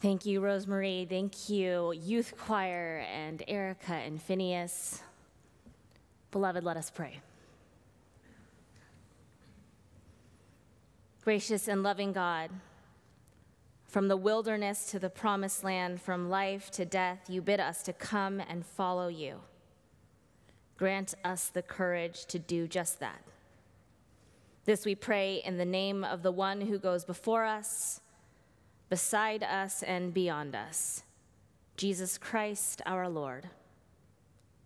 Thank you, Rosemary. Thank you, Youth Choir and Erica and Phineas. Beloved, let us pray. Gracious and loving God, from the wilderness to the promised land, from life to death, you bid us to come and follow you. Grant us the courage to do just that. This we pray in the name of the one who goes before us, beside us, and beyond us, Jesus Christ our Lord.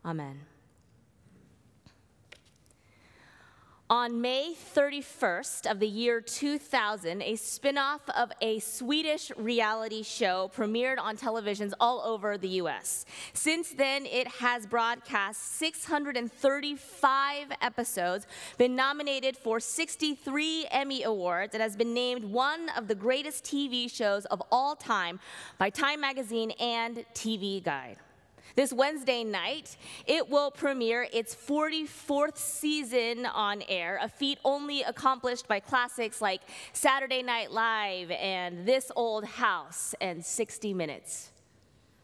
Amen. On May 31st of the year 2000, a spin-off of a Swedish reality show premiered on televisions all over the US. Since then, it has broadcast 635 episodes, been nominated for 63 Emmy Awards, and has been named one of the greatest TV shows of all time by Time Magazine and TV Guide. This Wednesday night, it will premiere its 44th season on air, a feat only accomplished by classics like Saturday Night Live and This Old House and 60 Minutes.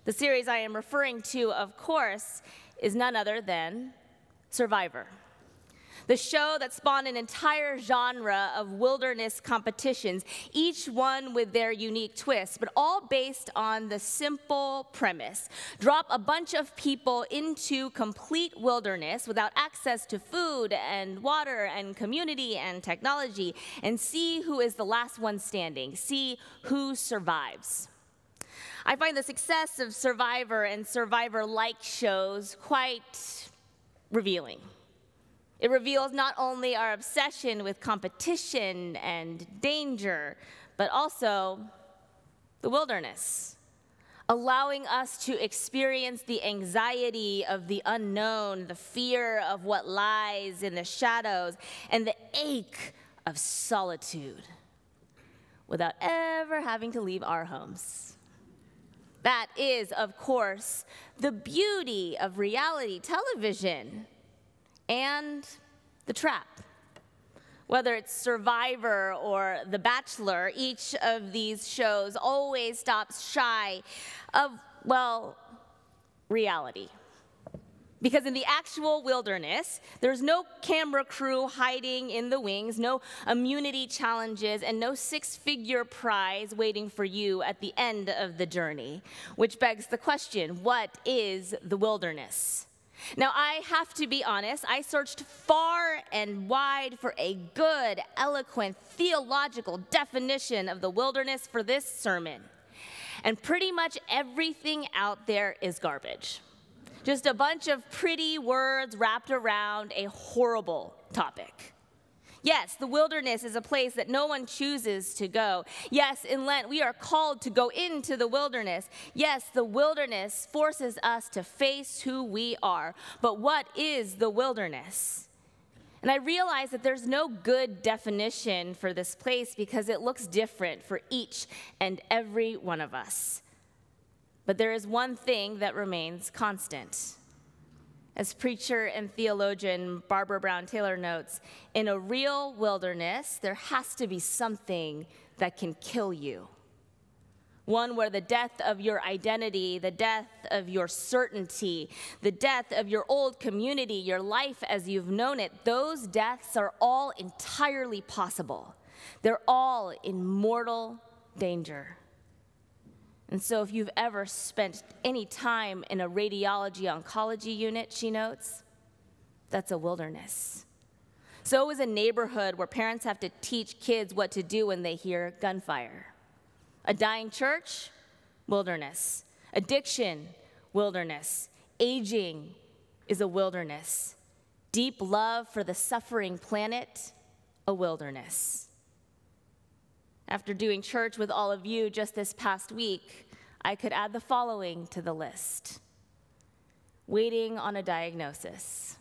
The series I am referring to, of course, is none other than Survivor the show that spawned an entire genre of wilderness competitions, each one with their unique twist, but all based on the simple premise drop a bunch of people into complete wilderness without access to food and water and community and technology, and see who is the last one standing, see who survives. I find the success of Survivor and Survivor like shows quite revealing. It reveals not only our obsession with competition and danger, but also the wilderness, allowing us to experience the anxiety of the unknown, the fear of what lies in the shadows, and the ache of solitude without ever having to leave our homes. That is, of course, the beauty of reality television and The Trap. Whether it's Survivor or The Bachelor, each of these shows always stops shy of, well, reality. Because in the actual wilderness, there's no camera crew hiding in the wings, no immunity challenges, and no six figure prize waiting for you at the end of the journey. Which begs the question what is the wilderness? Now, I have to be honest, I searched far and wide for a good, eloquent, theological definition of the wilderness for this sermon. And pretty much everything out there is garbage. Just a bunch of pretty words wrapped around a horrible topic. Yes, the wilderness is a place that no one chooses to go. Yes, in Lent, we are called to go into the wilderness. Yes, the wilderness forces us to face who we are. But what is the wilderness? And I realize that there's no good definition for this place because it looks different for each and every one of us. But there is one thing that remains constant as preacher and theologian Barbara Brown Taylor notes, in a real wilderness, there has to be something that can kill you. One where the death of your identity, the death of your certainty, the death of your old community, your life as you've known it, those deaths are all entirely possible. They're all in mortal danger. And so, if you've ever spent any time in a radiology oncology unit, she notes, that's a wilderness. So is a neighborhood where parents have to teach kids what to do when they hear gunfire. A dying church, wilderness. Addiction, wilderness. Aging is a wilderness. Deep love for the suffering planet, a wilderness. After doing church with all of you just this past week, I could add the following to the list. Waiting on a diagnosis,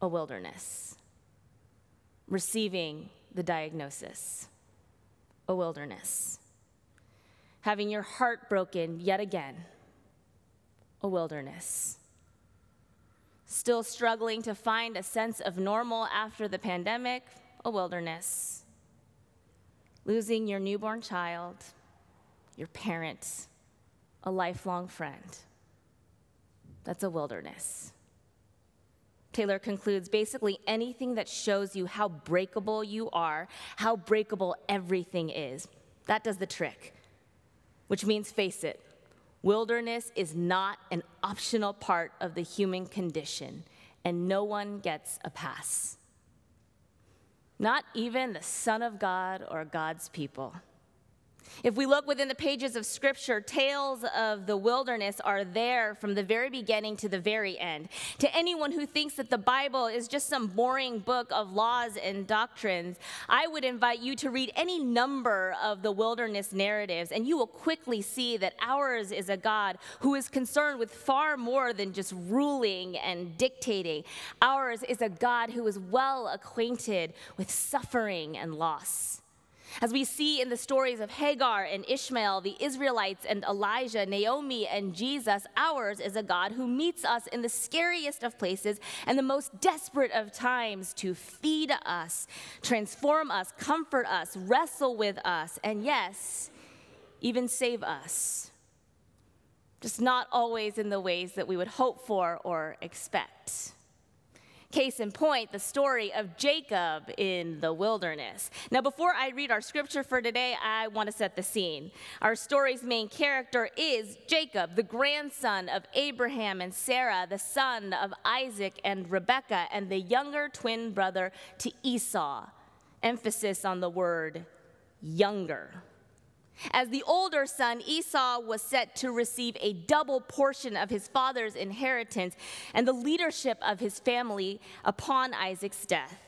a wilderness, receiving the diagnosis, a wilderness, having your heart broken yet again, a wilderness. Still struggling to find a sense of normal after the pandemic, a wilderness losing your newborn child, your parent, a lifelong friend. That's a wilderness. Taylor concludes basically anything that shows you how breakable you are, how breakable everything is. That does the trick, which means face it. Wilderness is not an optional part of the human condition, and no one gets a pass. Not even the Son of God or God's people. If we look within the pages of Scripture, tales of the wilderness are there from the very beginning to the very end. To anyone who thinks that the Bible is just some boring book of laws and doctrines, I would invite you to read any number of the wilderness narratives, and you will quickly see that ours is a God who is concerned with far more than just ruling and dictating. Ours is a God who is well acquainted with suffering and loss. As we see in the stories of Hagar and Ishmael, the Israelites and Elijah, Naomi and Jesus, ours is a God who meets us in the scariest of places and the most desperate of times to feed us, transform us, comfort us, wrestle with us, and yes, even save us. Just not always in the ways that we would hope for or expect. Case in point, the story of Jacob in the wilderness. Now, before I read our scripture for today, I want to set the scene. Our story's main character is Jacob, the grandson of Abraham and Sarah, the son of Isaac and Rebekah, and the younger twin brother to Esau. Emphasis on the word younger. As the older son, Esau was set to receive a double portion of his father's inheritance and the leadership of his family upon Isaac's death.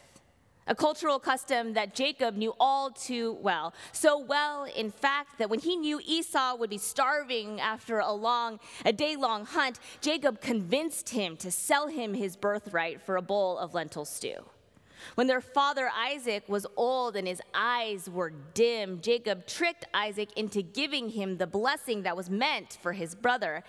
A cultural custom that Jacob knew all too well. So well, in fact, that when he knew Esau would be starving after a long, a day long hunt, Jacob convinced him to sell him his birthright for a bowl of lentil stew. When their father Isaac was old and his eyes were dim, Jacob tricked Isaac into giving him the blessing that was meant for his brother.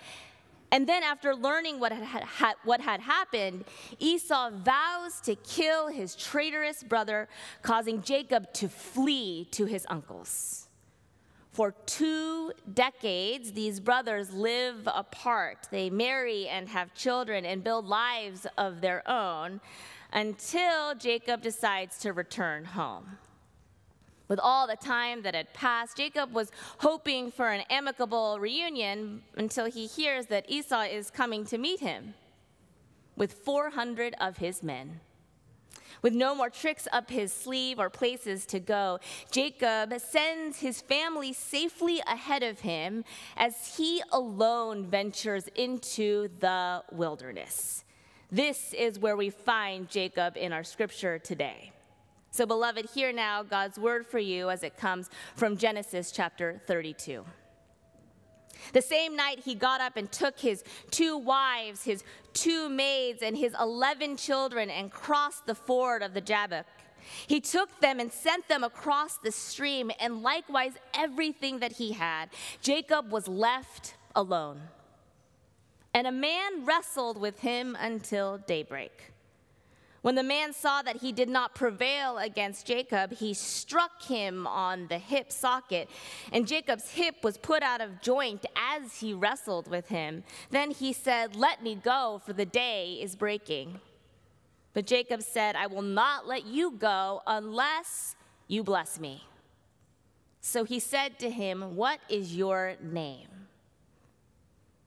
And then, after learning what had, what had happened, Esau vows to kill his traitorous brother, causing Jacob to flee to his uncles. For two decades, these brothers live apart. They marry and have children and build lives of their own until Jacob decides to return home. With all the time that had passed, Jacob was hoping for an amicable reunion until he hears that Esau is coming to meet him with 400 of his men. With no more tricks up his sleeve or places to go, Jacob sends his family safely ahead of him as he alone ventures into the wilderness. This is where we find Jacob in our scripture today. So, beloved, hear now God's word for you as it comes from Genesis chapter 32. The same night he got up and took his two wives, his two maids, and his 11 children and crossed the ford of the Jabbok. He took them and sent them across the stream, and likewise everything that he had. Jacob was left alone. And a man wrestled with him until daybreak. When the man saw that he did not prevail against Jacob, he struck him on the hip socket, and Jacob's hip was put out of joint as he wrestled with him. Then he said, Let me go, for the day is breaking. But Jacob said, I will not let you go unless you bless me. So he said to him, What is your name?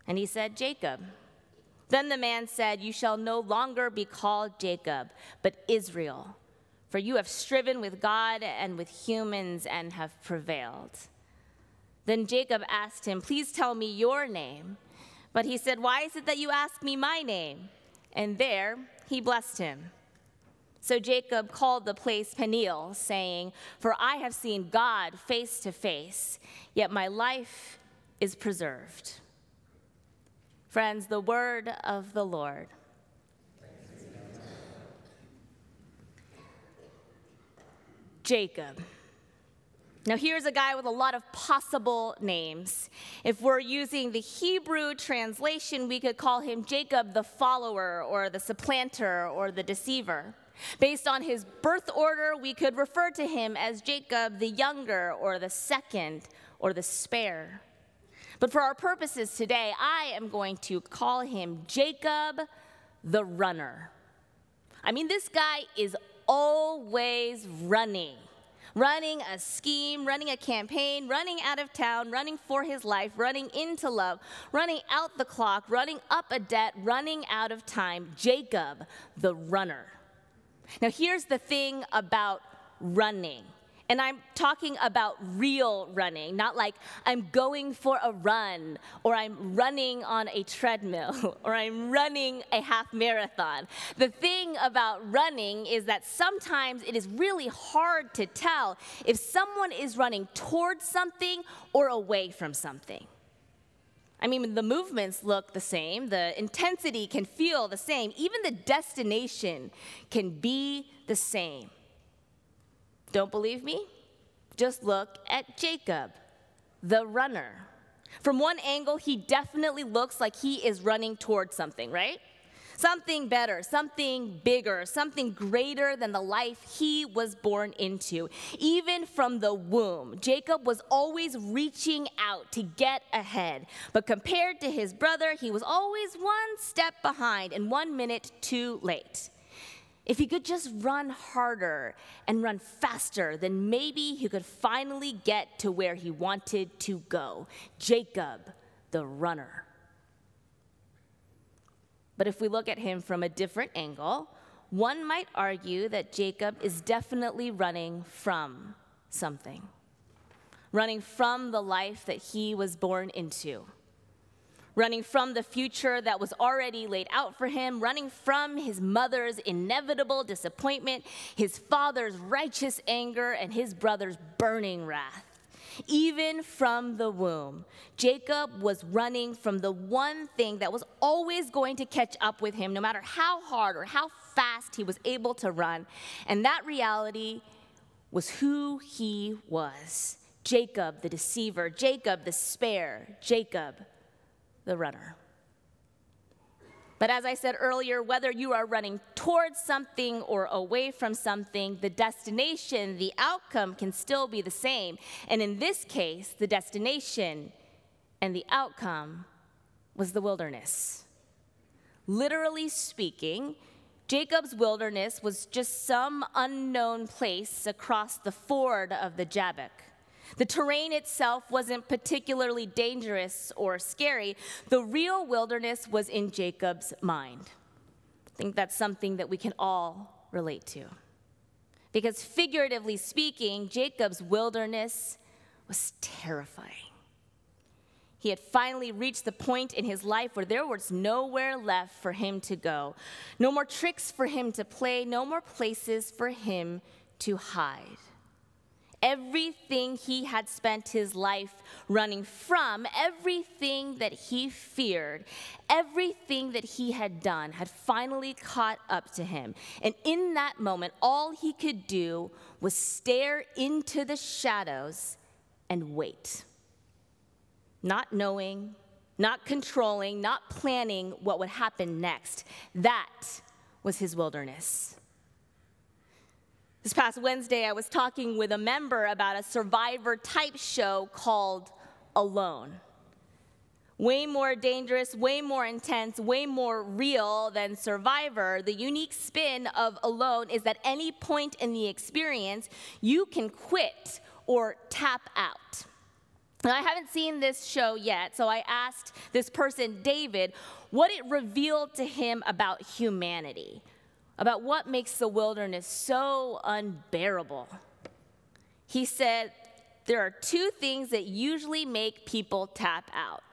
And he said, Jacob. Then the man said, You shall no longer be called Jacob, but Israel, for you have striven with God and with humans and have prevailed. Then Jacob asked him, Please tell me your name. But he said, Why is it that you ask me my name? And there he blessed him. So Jacob called the place Peniel, saying, For I have seen God face to face, yet my life is preserved. Friends, the word of the Lord. Jacob. Now, here's a guy with a lot of possible names. If we're using the Hebrew translation, we could call him Jacob the follower, or the supplanter, or the deceiver. Based on his birth order, we could refer to him as Jacob the younger, or the second, or the spare. But for our purposes today, I am going to call him Jacob the runner. I mean, this guy is always running. Running a scheme, running a campaign, running out of town, running for his life, running into love, running out the clock, running up a debt, running out of time. Jacob, the runner. Now, here's the thing about running and I'm talking about real running, not like I'm going for a run, or I'm running on a treadmill, or I'm running a half marathon. The thing about running is that sometimes it is really hard to tell if someone is running towards something or away from something. I mean, the movements look the same, the intensity can feel the same, even the destination can be the same. Don't believe me? Just look at Jacob, the runner. From one angle, he definitely looks like he is running towards something, right? Something better, something bigger, something greater than the life he was born into. Even from the womb, Jacob was always reaching out to get ahead. But compared to his brother, he was always one step behind and one minute too late. If he could just run harder and run faster, then maybe he could finally get to where he wanted to go. Jacob, the runner. But if we look at him from a different angle, one might argue that Jacob is definitely running from something, running from the life that he was born into running from the future that was already laid out for him, running from his mother's inevitable disappointment, his father's righteous anger, and his brother's burning wrath. Even from the womb, Jacob was running from the one thing that was always going to catch up with him, no matter how hard or how fast he was able to run. And that reality was who he was Jacob the deceiver, Jacob the spare, Jacob the runner. But as I said earlier, whether you are running towards something or away from something, the destination, the outcome can still be the same. And in this case, the destination and the outcome was the wilderness. Literally speaking, Jacob's wilderness was just some unknown place across the ford of the Jabbok. The terrain itself wasn't particularly dangerous or scary. The real wilderness was in Jacob's mind. I think that's something that we can all relate to. Because figuratively speaking, Jacob's wilderness was terrifying. He had finally reached the point in his life where there was nowhere left for him to go, no more tricks for him to play, no more places for him to hide. Everything he had spent his life running from, everything that he feared, everything that he had done had finally caught up to him. And in that moment, all he could do was stare into the shadows and wait. Not knowing, not controlling, not planning what would happen next. That was his wilderness. This past Wednesday, I was talking with a member about a survivor type show called Alone. Way more dangerous, way more intense, way more real than Survivor. The unique spin of Alone is that any point in the experience, you can quit or tap out. Now, I haven't seen this show yet, so I asked this person, David, what it revealed to him about humanity about what makes the wilderness so unbearable. He said, There are two things that usually make people tap out.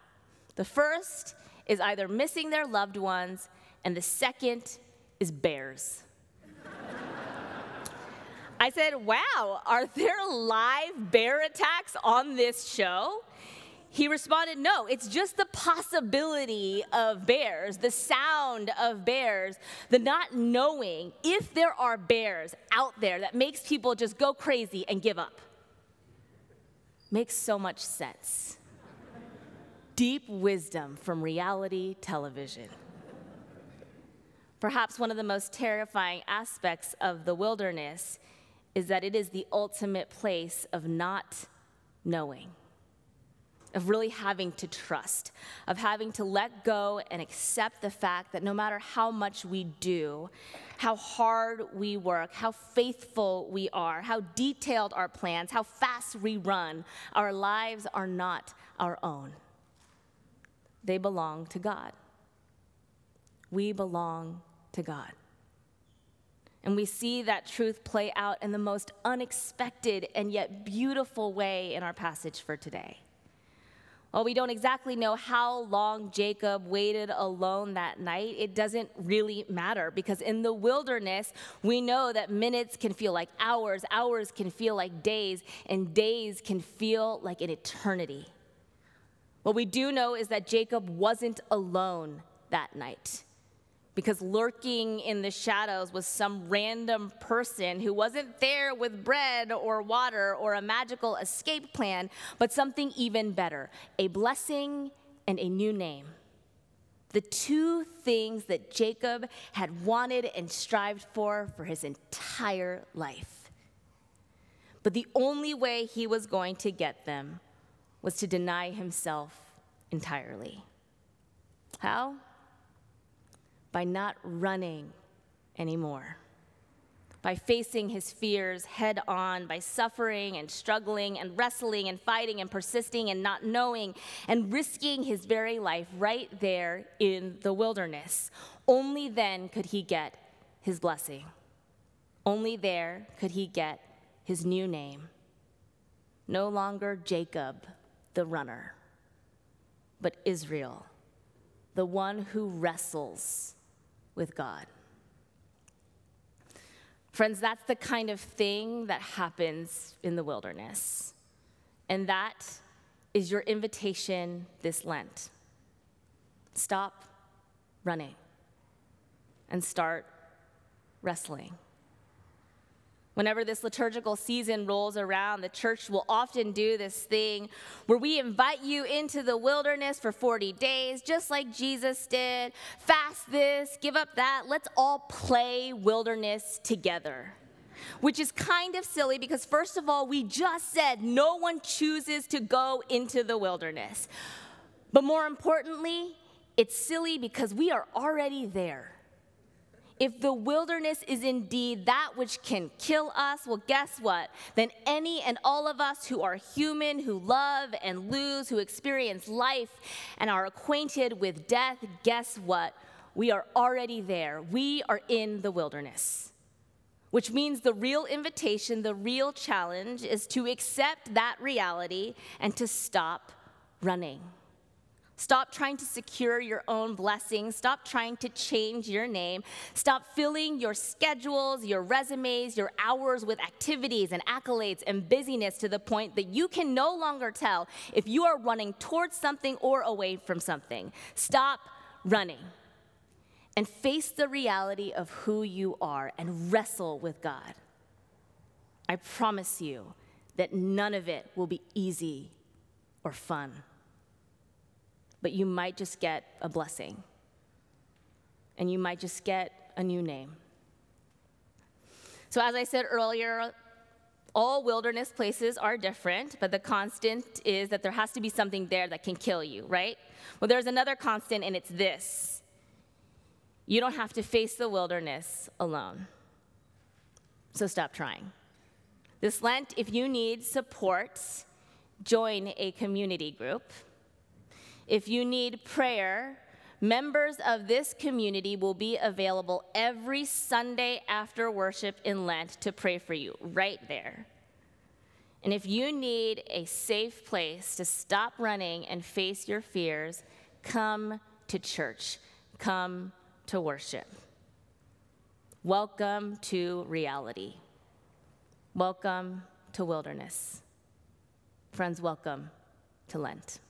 The first is either missing their loved ones, and the second is bears. I said, Wow, are there live bear attacks on this show? He responded, No, it's just the possibility of bears, the sound of bears, the not knowing if there are bears out there that makes people just go crazy and give up. Makes so much sense. Deep wisdom from reality television. Perhaps one of the most terrifying aspects of the wilderness is that it is the ultimate place of not knowing. Of really having to trust, of having to let go and accept the fact that no matter how much we do, how hard we work, how faithful we are, how detailed our plans, how fast we run, our lives are not our own. They belong to God. We belong to God. And we see that truth play out in the most unexpected and yet beautiful way in our passage for today. While we don't exactly know how long Jacob waited alone that night, it doesn't really matter because in the wilderness, we know that minutes can feel like hours, hours can feel like days, and days can feel like an eternity. What we do know is that Jacob wasn't alone that night because lurking in the shadows was some random person who wasn't there with bread or water or a magical escape plan, but something even better a blessing and a new name. The two things that Jacob had wanted and strived for for his entire life. But the only way he was going to get them was to deny himself entirely. How? By not running anymore, by facing his fears head on, by suffering and struggling and wrestling and fighting and persisting and not knowing and risking his very life right there in the wilderness. Only then could he get his blessing. Only there could he get his new name. No longer Jacob, the runner, but Israel, the one who wrestles with God. Friends, that's the kind of thing that happens in the wilderness. And that is your invitation this Lent. Stop running and start wrestling. Whenever this liturgical season rolls around, the church will often do this thing where we invite you into the wilderness for 40 days, just like Jesus did. Fast this, give up that. Let's all play wilderness together. Which is kind of silly because, first of all, we just said no one chooses to go into the wilderness. But more importantly, it's silly because we are already there. If the wilderness is indeed that which can kill us, well, guess what? Then any and all of us who are human, who love and lose, who experience life and are acquainted with death, guess what? We are already there. We are in the wilderness. Which means the real invitation, the real challenge is to accept that reality and to stop running. Stop trying to secure your own blessings. Stop trying to change your name. Stop filling your schedules, your resumes, your hours with activities and accolades and busyness to the point that you can no longer tell if you are running towards something or away from something. Stop running and face the reality of who you are and wrestle with God. I promise you that none of it will be easy or fun but you might just get a blessing. And you might just get a new name. So, as I said earlier, all wilderness places are different, but the constant is that there has to be something there that can kill you, right? Well, there's another constant, and it's this you don't have to face the wilderness alone. So, stop trying. This Lent, if you need support, join a community group. If you need prayer, members of this community will be available every Sunday after worship in Lent to pray for you, right there. And if you need a safe place to stop running and face your fears, come to church, come to worship. Welcome to reality. Welcome to wilderness. Friends, welcome to Lent.